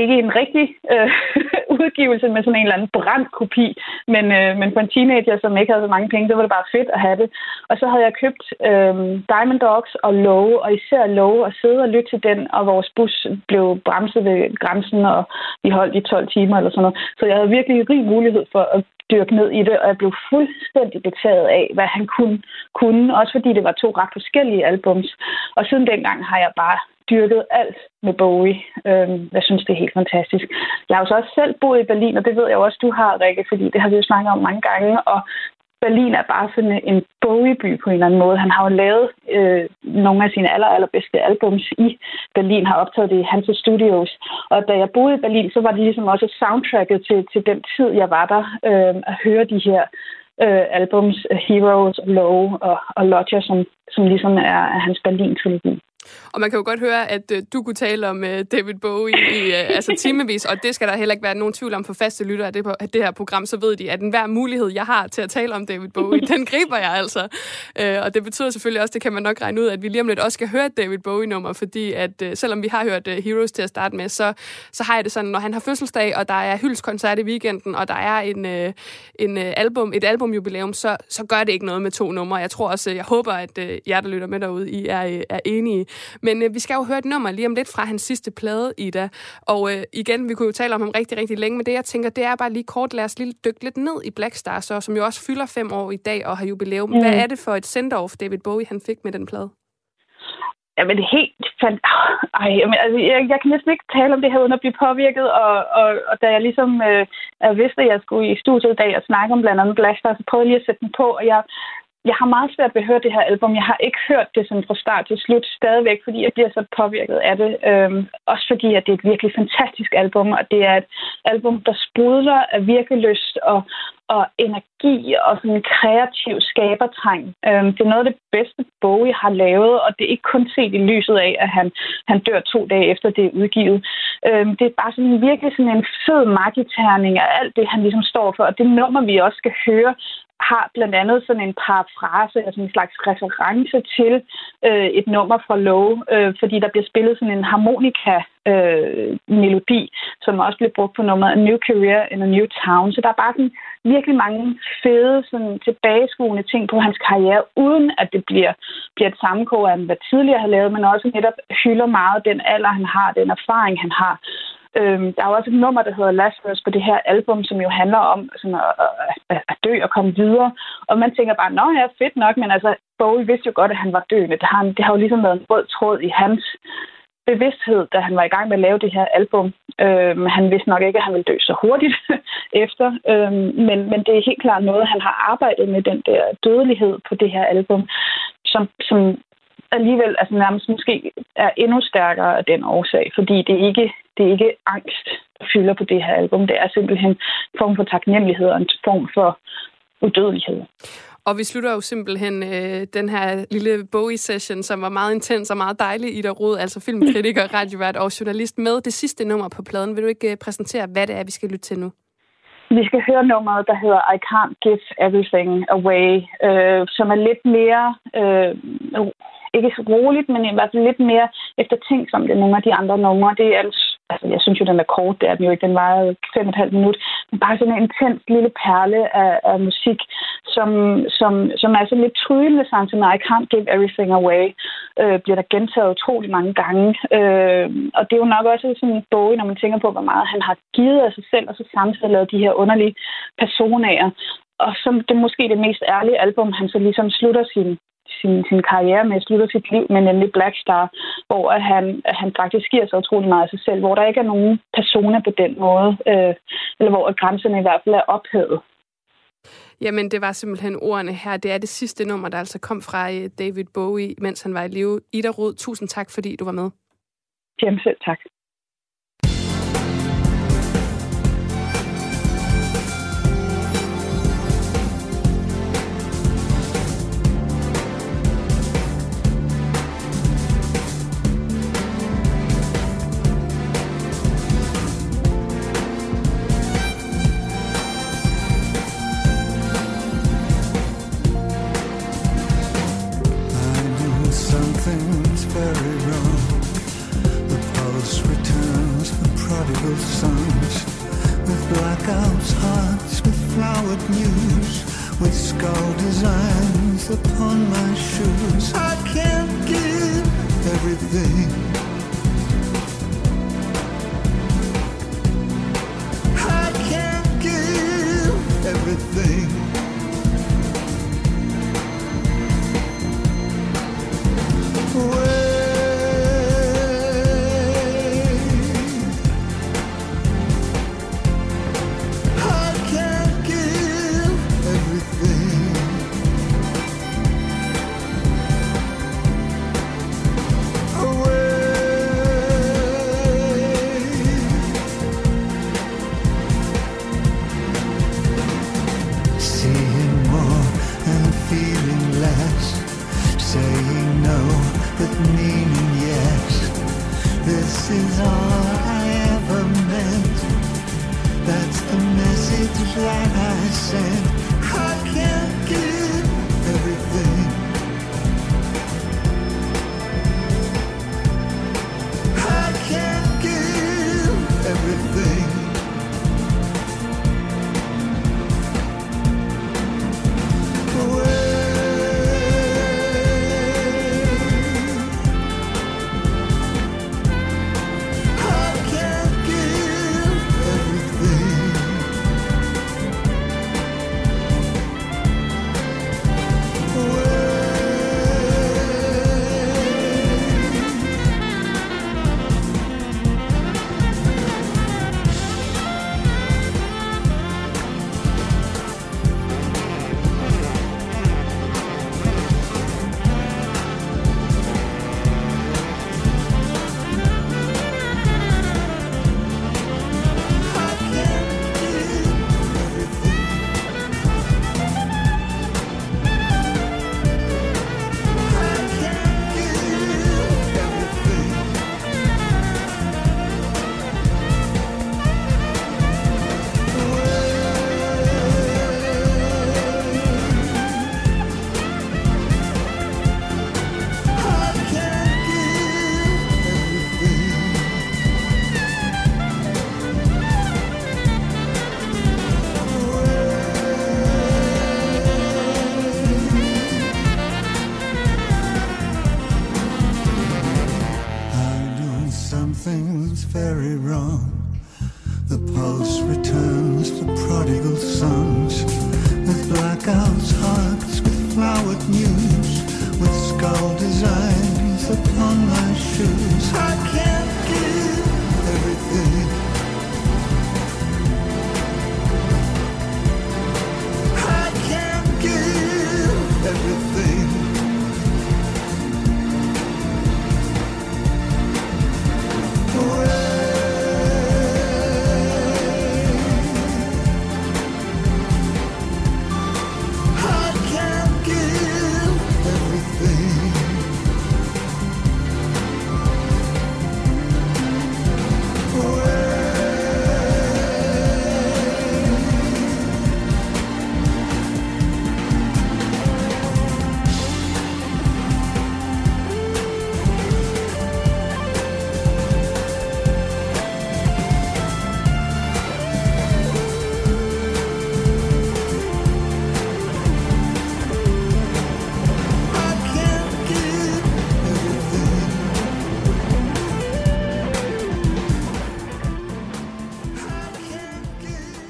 ikke en rigtig øh, [LAUGHS] udgivelse med sådan en eller anden brændt kopi, men, øh, men for en teenager, som ikke havde så mange penge, så var det bare fedt at have det. Og så havde jeg købt øh, Diamond Dogs og Low, og især Low, og sidde og lytte til den, og vores bus blev bremset ved grænsen, og vi holdt i 12 timer eller sådan noget. Så jeg havde virkelig rig mulighed for at dyrke ned i det, og jeg blev fuldstændig betaget af, hvad han kunne, kunne, også fordi det var to ret forskellige albums. Og siden dengang har jeg bare dyrket alt med Bowie. Øhm, jeg synes, det er helt fantastisk. Jeg har jo så også selv boet i Berlin, og det ved jeg også, du har, Rikke, fordi det har vi jo snakket om mange gange, og Berlin er bare sådan en Bowie-by på en eller anden måde. Han har jo lavet øh, nogle af sine aller, allerbedste albums i Berlin, har optaget det i hans studios. Og da jeg boede i Berlin, så var det ligesom også soundtracket til, til den tid, jeg var der, øh, at høre de her øh, albums, Heroes, Low og, og Lodger, som, som ligesom er, er hans Berlin-trilogi.
Og man kan jo godt høre, at uh, du kunne tale om uh, David Bowie i uh, altså timevis, og det skal der heller ikke være nogen tvivl om for faste lyttere af det, af det her program, så ved de, at enhver mulighed, jeg har til at tale om David Bowie, [LAUGHS] den griber jeg altså. Uh, og det betyder selvfølgelig også, det kan man nok regne ud, at vi lige om lidt også skal høre et David Bowie-nummer, fordi at uh, selvom vi har hørt uh, Heroes til at starte med, så, så har jeg det sådan, når han har fødselsdag, og der er hyldskoncert i weekenden, og der er en, uh, en uh, album, et albumjubilæum, så, så gør det ikke noget med to numre. Jeg tror også, jeg håber, at uh, jer, der lytter med derude, I er, er enige. Men øh, vi skal jo høre et nummer lige om lidt fra hans sidste plade, Ida. Og øh, igen, vi kunne jo tale om ham rigtig, rigtig længe, men det jeg tænker, det er bare lige kort, lad os lige dykke lidt ned i Blackstar, så, som jo også fylder fem år i dag og har jubilæum. Mm. Hvad er det for et send-off, David Bowie han fik med den plade?
Jamen, det helt... Fand... [LAUGHS] Ej, jamen, altså, jeg, jeg kan næsten ikke tale om det her, uden at blive påvirket, og, og, og da jeg ligesom øh, vidste, at jeg skulle i studiet i dag og snakke om blandt andet Blackstar, så prøvede jeg lige at sætte den på, og jeg, jeg har meget svært ved at høre det her album. Jeg har ikke hørt det sådan fra start til slut stadigvæk, fordi jeg bliver så påvirket af det. Øhm, også fordi, at det er et virkelig fantastisk album, og det er et album, der sprudler af virkelig lyst og, og energi og sådan en kreativ skabertræng. Øhm, det er noget af det bedste, Bowie har lavet, og det er ikke kun set i lyset af, at han, han dør to dage efter det er udgivet. Øhm, det er bare sådan virkelig sådan en fed magiterning af alt det, han ligesom står for, og det nummer, vi også skal høre, har blandt andet sådan en parafrase, altså en slags reference til øh, et nummer fra Low, øh, fordi der bliver spillet sådan en harmonika-melodi, øh, som også bliver brugt på nummeret A New Career in a New Town. Så der er bare sådan virkelig mange fede sådan, tilbageskuende ting på hans karriere, uden at det bliver, bliver et sammenkog af, hvad tidligere har lavet, men også netop hylder meget den alder, han har, den erfaring, han har. Øhm, der er jo også et nummer, der hedder Lazarus på det her album, som jo handler om sådan at, at, at dø og komme videre. Og man tænker bare, nå ja, fedt nok, men altså, Bowie vidste jo godt, at han var døende. Det har, det har jo ligesom været en rød tråd i hans bevidsthed, da han var i gang med at lave det her album. Øhm, han vidste nok ikke, at han ville dø så hurtigt [LAUGHS] efter, øhm, men, men det er helt klart noget, han har arbejdet med, den der dødelighed på det her album, som, som alligevel altså nærmest måske er endnu stærkere af den årsag, fordi det er ikke, det er ikke angst, der fylder på det her album. Det er simpelthen en form for taknemmelighed og en form for udødelighed.
Og vi slutter jo simpelthen øh, den her lille Bowie-session, som var meget intens og meget dejlig. Ida Rod, altså filmkritiker, radiovært og journalist med det sidste nummer på pladen. Vil du ikke øh, præsentere, hvad det er, vi skal lytte til nu?
Vi skal høre nummeret, der hedder I Can't Give Everything Away, øh, som er lidt mere øh, ikke så roligt, men i hvert fald lidt mere efter ting, som det nogle af de andre numre. Det er altså, jeg synes jo, den er kort, det er den jo ikke, den var fem og et halvt minut, men bare sådan en intens lille perle af, af musik, som, som, som er sådan lidt tryllende samtidig med I Can't Give Everything Away, øh, bliver der gentaget utrolig mange gange. Øh, og det er jo nok også sådan en bog, når man tænker på, hvor meget han har givet af sig selv, og så samtidig lavet de her underlige personager. Og som det er måske det mest ærlige album, han så ligesom slutter sin sin, sin karriere med, slutter sit liv med, nemlig Black Star, hvor han, han faktisk giver sig utrolig meget af sig selv, hvor der ikke er nogen personer på den måde, øh, eller hvor grænserne i hvert fald er ophævet.
Jamen, det var simpelthen ordene her. Det er det sidste nummer, der altså kom fra øh, David Bowie, mens han var i live. Ida Rod, tusind tak, fordi du var med.
Jamen selv tak.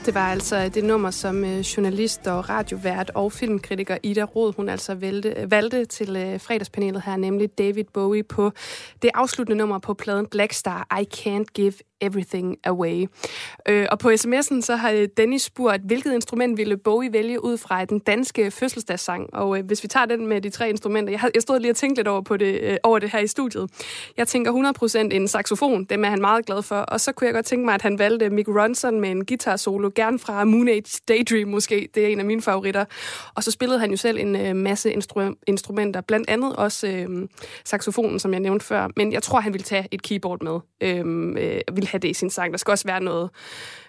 Det var altså det nummer, som øh, journalist og radiovært og filmkritiker Ida Rod, hun altså valgte, øh, valgte til øh, fredagspanelet her, nemlig David Bowie på det afsluttende nummer på pladen Black Star, I Can't Give Everything Away. Øh, og på sms'en så har øh, Dennis spurgt, hvilket instrument ville Bowie vælge ud fra den danske fødselsdagssang. Og øh, hvis vi tager den med de tre instrumenter, jeg, har, jeg stod lige og tænkte lidt over, på det, øh, over det her i studiet. Jeg tænker 100% en saxofon, dem er han meget glad for. Og så kunne jeg godt tænke mig, at han valgte Mick Ronson med en guitar solo, gerne fra Moon Age Daydream måske, det er en af mine favoritter. Og så spillede han jo selv en øh, masse instru- instrumenter, blandt andet også øh, saxofonen, som jeg nævnte før. Men jeg tror, han ville tage et keyboard med, Øhm, øh, øh, ville have det i sin sang. Der skal også være noget,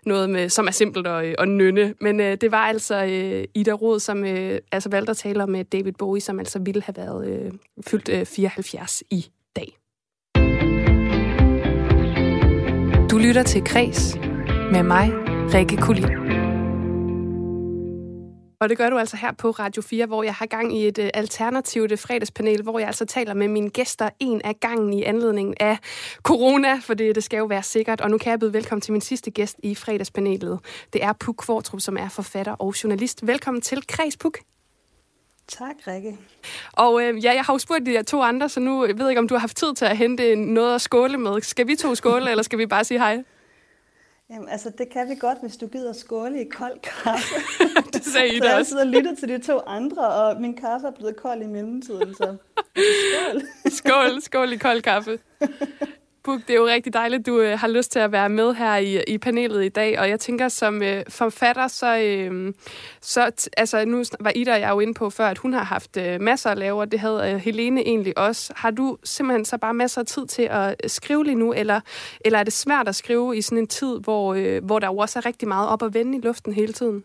noget med, som er simpelt og, øh, og nynne. Men øh, det var altså øh, Ida Rod, som øh, altså valgte at tale med øh, David Bowie, som altså ville have været øh, fyldt øh, 74 i dag. Du lytter til Kres med mig, Rikke Kulin. Og det gør du altså her på Radio 4, hvor jeg har gang i et uh, alternativt uh, fredagspanel, hvor jeg altså taler med mine gæster en af gangen i anledning af corona, for det, det skal jo være sikkert. Og nu kan jeg byde velkommen til min sidste gæst i fredagspanelet. Det er Puk Kvartrup, som er forfatter og journalist. Velkommen til Kreds Puk.
Tak, Rikke.
Og øh, ja, jeg har jo spurgt de to andre, så nu ved jeg ikke, om du har haft tid til at hente noget at skåle med. Skal vi to skåle, eller skal vi bare sige hej?
Jamen, altså, det kan vi godt, hvis du gider skåle i kold kaffe. [LAUGHS]
Det sagde [LAUGHS] I da
jeg
også.
sidder og lytter til de to andre, og min kaffe er blevet kold i mellemtiden, så [LAUGHS] skål.
Skål, skål i kold kaffe. Buk, det er jo rigtig dejligt, du øh, har lyst til at være med her i, i panelet i dag, og jeg tænker, som øh, forfatter, så, øh, så t- altså, nu var Ida og jeg jo inde på før, at hun har haft øh, masser at lave, og det havde øh, Helene egentlig også. Har du simpelthen så bare masser af tid til at øh, skrive lige nu, eller, eller er det svært at skrive i sådan en tid, hvor, øh, hvor der jo også er rigtig meget op og vende i luften hele tiden?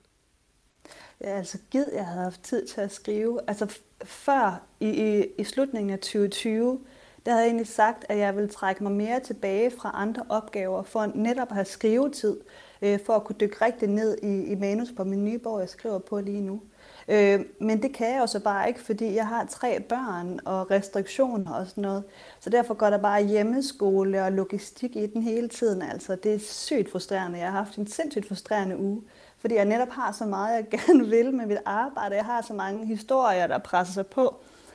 Ja, altså gid, jeg havde haft tid til at skrive. Altså f- før, i, i, i slutningen af 2020, der havde jeg egentlig sagt, at jeg ville trække mig mere tilbage fra andre opgaver, for netop at have skrivetid, øh, for at kunne dykke rigtig ned i, i manus på min nye bog, jeg skriver på lige nu. Øh, men det kan jeg jo så bare ikke, fordi jeg har tre børn og restriktioner og sådan noget. Så derfor går der bare hjemmeskole og logistik i den hele tiden. Altså, det er sygt frustrerende. Jeg har haft en sindssygt frustrerende uge, fordi jeg netop har så meget, jeg [LAUGHS] gerne vil med mit arbejde. Jeg har så mange historier, der presser sig på,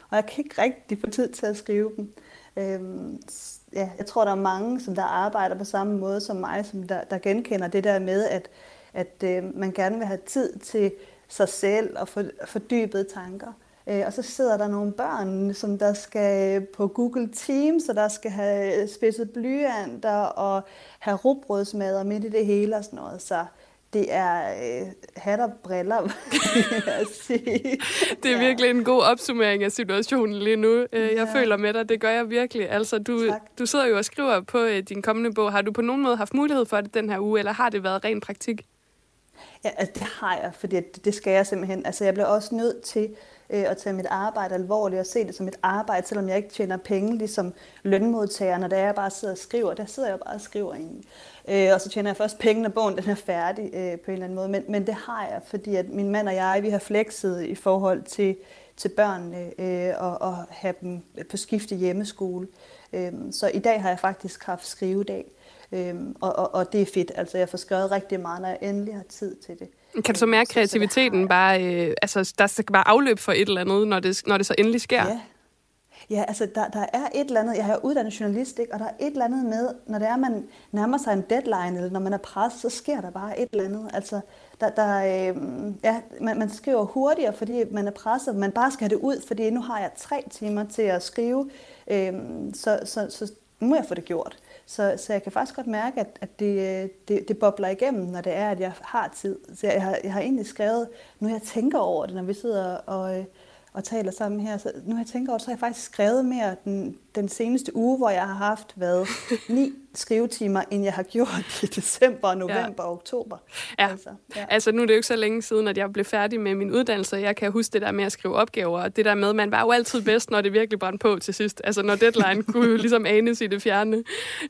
og jeg kan ikke rigtig få tid til at skrive dem. Øhm, ja, jeg tror, der er mange, som der arbejder på samme måde som mig, som der, der genkender det der med, at, at øh, man gerne vil have tid til sig selv og for, fordybede tanker. Øh, og så sidder der nogle børn, som der skal øh, på Google Teams, og der skal have spidset blyanter og have rugbrødsmad og midt i det hele og sådan noget. Så det er øh, hat og briller. [LAUGHS]
Det er virkelig en god opsummering af situationen lige nu. Øh, Jeg
Ja.
føler med dig, det gør jeg virkelig. Altså, du,
Tak.
du sidder jo og skriver på øh, din kommende bog. Har du på nogen måde haft mulighed for det den her uge, eller har det været ren praktik?
Ja, altså, det har jeg, fordi det, det skal jeg simpelthen. Altså, jeg bliver også nødt til øh, at tage mit arbejde alvorligt og se det som et arbejde, selvom jeg ikke tjener penge, ligesom lønmodtagerne, da jeg bare sidder og skriver. Der sidder jeg bare og skriver egentlig. Øh, og så tjener jeg først penge, når bogen den er færdig øh, på en eller anden måde. Men, men det har jeg, fordi at min mand og jeg, vi har flekset i forhold til, til børnene øh, og, og have dem på skifte hjemmeskole. Øh, så i dag har jeg faktisk haft skrivedag, Øhm, og, og, og det er fedt. Altså jeg får skrevet rigtig meget, når jeg endelig har tid til det.
Kan du så mærke kreativiteten bare, øh, altså der skal bare afløb for et eller andet, når det, når det så endelig sker?
Ja. Ja, altså der, der er et eller andet, jeg har uddannet journalist, ikke? og der er et eller andet med, når det er, man nærmer sig en deadline, eller når man er presset, så sker der bare et eller andet. Altså, der, der, øh, ja, man, man skriver hurtigere, fordi man er presset, man bare skal have det ud, fordi nu har jeg tre timer til at skrive, øh, så, så, så nu må jeg få det gjort. Så, så jeg kan faktisk godt mærke, at, at det, øh, det, det bobler igennem, når det er, at jeg har tid. Så jeg har, jeg har egentlig skrevet, nu jeg tænker over det, når vi sidder og, øh, og taler sammen her, så nu jeg tænker over det, så har jeg faktisk skrevet mere den, den seneste uge, hvor jeg har haft været ni skrivetimer, end jeg har gjort i december, november og oktober.
Ja.
Altså, ja.
Altså, nu er det jo ikke så længe siden, at jeg blev færdig med min uddannelse, jeg kan huske det der med at skrive opgaver, og det der med, man var jo altid bedst, når det virkelig brændte på til sidst. Altså, når deadline [LAUGHS] kunne jo ligesom anes i det fjerne.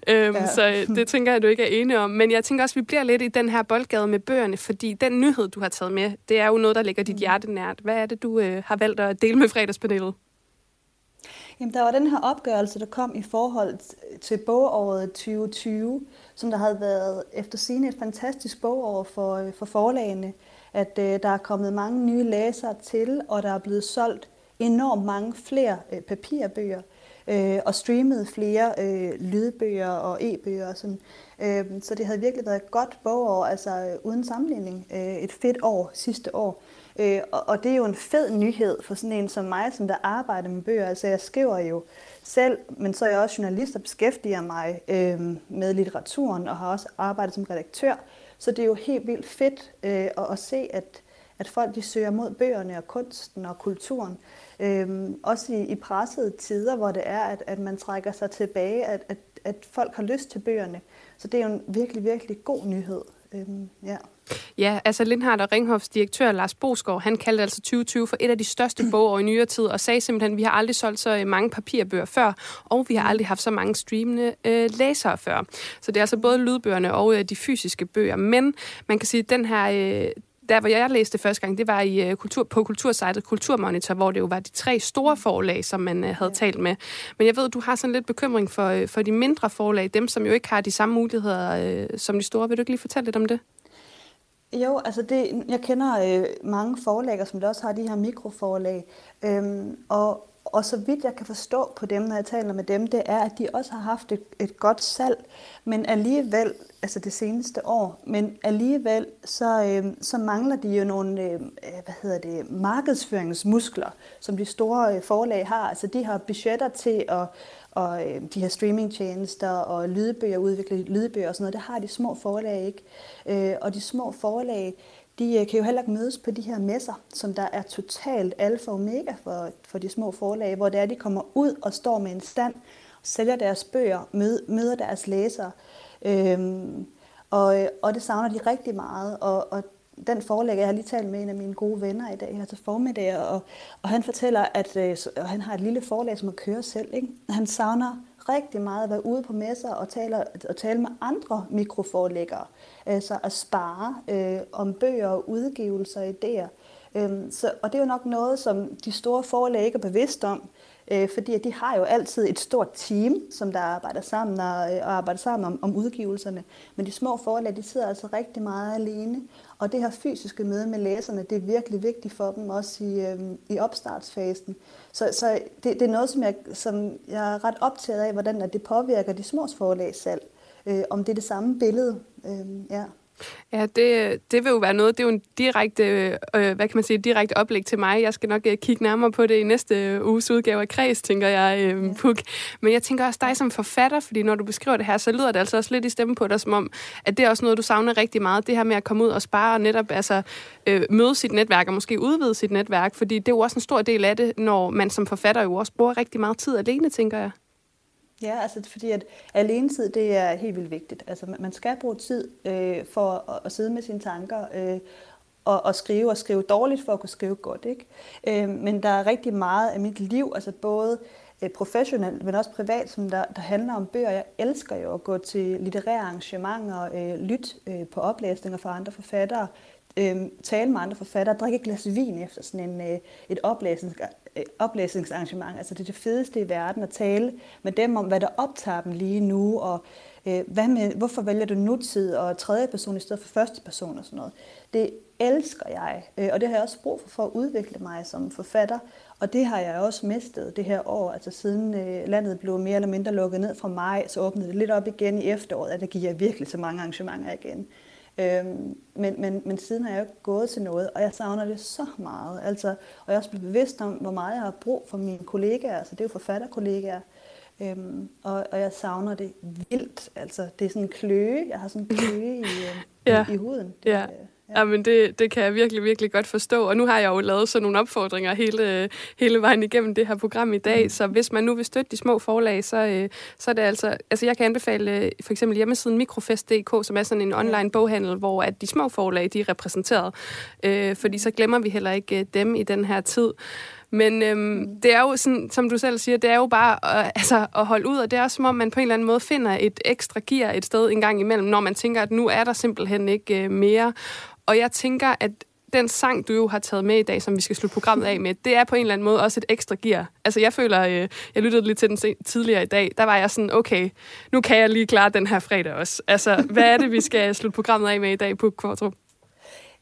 Øhm,
Ja.
Så øh, det tænker jeg, du ikke er enig om. Men jeg tænker også, at vi bliver lidt i den her boldgade med bøgerne, fordi den nyhed, du har taget med, det er jo noget, der ligger dit hjerte nært. Hvad er det, du øh, har valgt at dele med fredagspanelet?
Jamen, der var den her opgørelse, der kom i forhold til bogåret 2020, som der havde været efter sine et fantastisk bogår for, øh, for forlagene, at øh, der er kommet mange nye læsere til, og der er blevet solgt enormt mange flere øh, papirbøger, øh, og streamet flere øh, lydbøger og e-bøger. Og sådan. Øh, så det havde virkelig været et godt bogår, altså øh, uden sammenligning. Øh, et fedt år sidste år. Øh, og, og det er jo en fed nyhed for sådan en som mig, som der arbejder med bøger. Altså jeg skriver jo selv, men så er jeg også journalist og beskæftiger mig øh, med litteraturen og har også arbejdet som redaktør. Så det er jo helt vildt fedt øh, at, at se, at, at folk de søger mod bøgerne og kunsten og kulturen. Øhm, også i, i pressede tider, hvor det er, at, at man trækker sig tilbage, at, at, at folk har lyst til bøgerne. Så det er jo en virkelig, virkelig god nyhed. Øhm, ja.
Ja, altså Lindhardt og Ringhofs direktør Lars Bosgaard, han kaldte altså 2020 for et af de største [CLEARS THROAT] bogår i nyere tid, og sagde simpelthen, at vi har aldrig solgt så øh, mange papirbøger før, og vi har aldrig haft så mange streamende øh, læsere før. Så det er altså både lydbøgerne og øh, de fysiske bøger. Men man kan sige, at den her... Øh, der, hvor jeg læste første gang, det var i, uh, kultur, på kultursejtet Kulturmonitor, hvor det jo var de tre store forlag, som man uh, havde ja. talt med. Men jeg ved, du har sådan lidt bekymring for, for de mindre forlag, dem som jo ikke har de samme muligheder uh, som de store. Vil du ikke lige fortælle lidt om det?
Jo, altså det, jeg kender øh, mange forlægger, som der også har de her mikroforlag, øhm, og, og så vidt jeg kan forstå på dem, når jeg taler med dem, det er, at de også har haft et, et godt salg, men alligevel, altså det seneste år, men alligevel, så, øh, så mangler de jo nogle, øh, hvad hedder det, markedsføringsmuskler, som de store øh, forlag har. Altså de har budgetter til at, og øh, de her streamingtjenester og lydbøger, udvikle lydbøger og sådan noget, det har de små forlag ikke. Øh, og de små forlag, de øh, kan jo heller ikke mødes på de her messer, som der er totalt alfa og omega for, for de små forlag, hvor det er, de kommer ud og står med en stand, sælger deres bøger, møder deres læsere. Øhm, og, øh, og det savner de rigtig meget, og, og den forlægger, jeg har lige talt med en af mine gode venner i dag her til formiddag, og, og han fortæller, at øh, og han har et lille forlag, som han kører selv. Ikke? Han savner rigtig meget at være ude på messer og tale, og tale med andre mikroforlæggere. Altså at spare øh, om bøger, og udgivelser og idéer. Øhm, så, og det er jo nok noget, som de store forlag ikke er bevidst om, øh, fordi at de har jo altid et stort team, som der arbejder sammen og, og øh, arbejder sammen om, om udgivelserne. Men de små forlag, de sidder altså rigtig meget alene. Og det her fysiske møde med læserne, det er virkelig vigtigt for dem, også i, øh, i opstartsfasen. Så, så det, det er noget, som jeg, som jeg er ret optaget af, hvordan at det påvirker de små forlags salg. Øh, om det er det samme billede. Øh, ja.
Ja, det, det vil jo være noget, det er jo en direkte, øh, hvad kan man sige, direkte oplæg til mig. Jeg skal nok øh, kigge nærmere på det i næste uges udgave af Kreds, tænker jeg, øh, Puk. Men jeg tænker også dig som forfatter, fordi når du beskriver det her, så lyder det altså også lidt i stemmen på dig, som om, at det er også noget, du savner rigtig meget. Det her med at komme ud og spare og netop altså, øh, møde sit netværk og måske udvide sit netværk, fordi det er jo også en stor del af det, når man som forfatter jo også bruger rigtig meget tid alene, tænker jeg.
Ja, altså fordi at alenetid, det er helt vildt vigtigt. Altså man- man skal bruge tid øh, for at, at sidde med sine tanker øh, og, og skrive, og skrive dårligt for at kunne skrive godt. Ikke? Øh, men der er rigtig meget af mit liv, altså både øh, Øh, professionelt, men også privat, som der, der handler om bøger. Jeg elsker jo at gå til litterære arrangementer, øh, lytte øh, på oplæsninger fra andre forfattere, øh, tale med andre forfattere, drikke et glas vin efter sådan en, øh, et oplæsnings, øh, oplæsningsarrangement. Altså det er det fedeste i verden at tale med dem om, hvad der optager dem lige nu, og øh, hvad med, hvorfor vælger du nutid og tredje person i stedet for første person og sådan noget. Det elsker jeg, øh, og det har jeg også brug for for at udvikle mig som forfatter. Og det har jeg også mistet det her år. Altså siden øh, landet blev mere eller mindre lukket ned fra maj, så åbnede det lidt op igen i efteråret, at der gik jeg virkelig så mange arrangementer igen. Øhm, men, men, men siden har jeg ikke gået til noget, og jeg savner det så meget. Altså, og jeg er også blevet bevidst om, hvor meget jeg har brug for mine kollegaer. Altså, det er jo forfatterkollegaer. Øhm, og, og jeg savner det vildt. Altså, det er sådan en kløe. Jeg har sådan en kløe i, øh,
Ja.
i, i huden. Det,
Ja.
øh,
Ja, men det, det kan jeg virkelig, virkelig godt forstå. Og nu har jeg jo lavet sådan nogle opfordringer hele, hele vejen igennem det her program i dag. Så hvis man nu vil støtte de små forlag, så, øh, så er det altså... Altså jeg kan anbefale øh, for eksempel hjemmesiden mikrofest.dk, som er sådan en online boghandel, hvor at de små forlag, de er repræsenteret. Øh, fordi så glemmer vi heller ikke øh, dem i den her tid. Men øhm, det er jo sådan, som du selv siger, det er jo bare øh, altså, at holde ud, og det er også som om, man på en eller anden måde finder et ekstra gear et sted en gang imellem, når man tænker, at nu er der simpelthen ikke øh, mere. Og jeg tænker, at den sang, du jo har taget med i dag, som vi skal slutte programmet af med, det er på en eller anden måde også et ekstra gear. Altså jeg føler, øh, jeg lyttede lidt til den se- tidligere i dag, der var jeg sådan, okay, nu kan jeg lige klare den her fredag også. Altså, hvad er det, vi skal slutte programmet af med i dag på Kvartrup?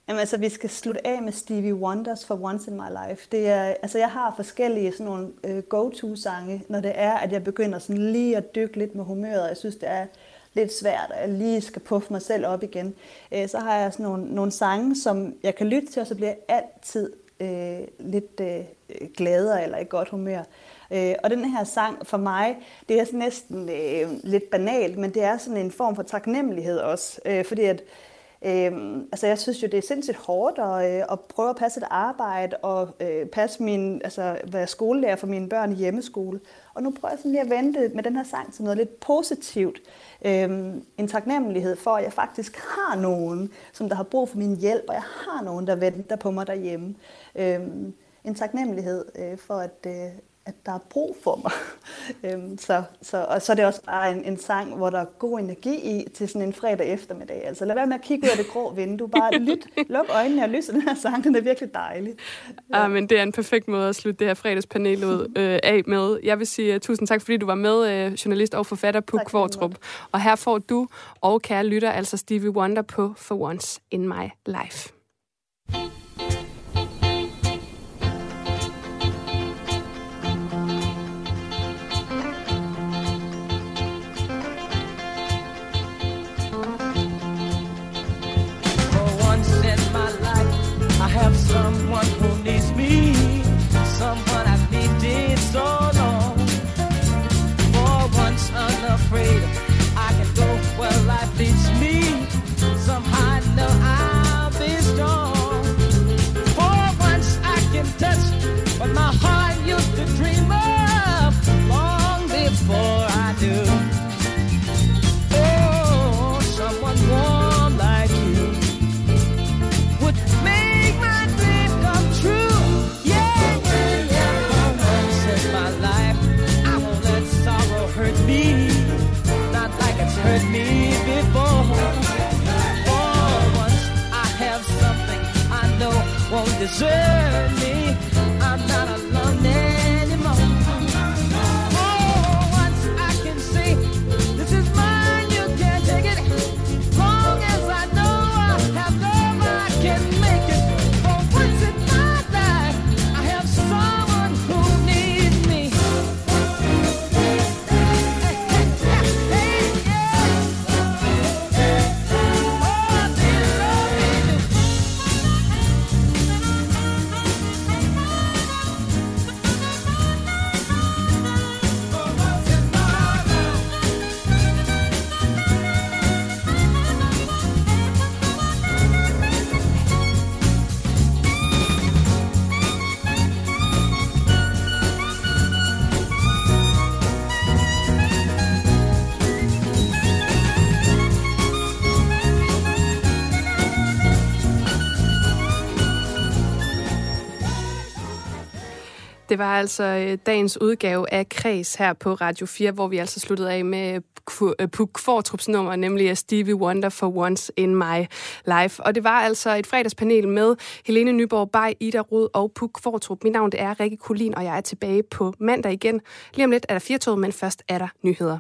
Jamen altså, vi skal slutte af med Stevie Wonders for Once in My Life. Det er, altså, jeg har forskellige sådan nogle øh, go-to-sange, når det er, at jeg begynder sådan lige at dykke lidt med humøret, og jeg synes, det er lidt svært, og jeg lige skal puffe mig selv op igen. øh, så har jeg sådan nogle, nogle sange, som jeg kan lytte til, og så bliver jeg altid øh, lidt øh, gladere eller i godt humør. Øh, og den her sang for mig, det er sådan næsten øh, lidt banalt, men det er sådan en form for taknemmelighed også. øh, fordi at Øhm, altså jeg synes jo, det er sindssygt hårdt at, øh, at prøve at passe et arbejde og øh, passe min, altså, være skolelærer for mine børn i hjemmeskole. Og nu prøver jeg sådan lige at vente med den her sang til noget lidt positivt. Øhm, en taknemmelighed for, at jeg faktisk har nogen, som der har brug for min hjælp, og jeg har nogen, der venter på mig derhjemme. Øhm, en taknemmelighed øh, for, at, øh, at der er brug for mig. [LAUGHS] øhm, så, så, og så er det også bare en, en sang, hvor der er god energi i til sådan en fredag eftermiddag. Altså lad være med at kigge ud af det grå vindue. Bare [LAUGHS] lyt, luk øjnene og lys, den her sang, den er virkelig dejlig.
Ja. Ah, men det er en perfekt måde at slutte det her fredagspanel ud [LAUGHS] øh, af med. Jeg vil sige uh, tusind tak, fordi du var med, øh, journalist og forfatter på Kvartrup. Og her får du og kære lytter, altså Stevie Wonder på For Once in My Life.
Desert me.
Det var altså øh, dagens udgave af Kreds her på Radio 4, hvor vi altså sluttede af med øh, øh, Puk Kvartrups nummer, nemlig Stevie Wonder for Once in My Life. Og det var altså et fredagspanel med Helene Nyborg Bay, Ida Rud og Puk Kvartrup. Mit navn det er Rikke Kulin, og jeg er tilbage på mandag igen. Lige om lidt er der firtoget, men først er der nyheder.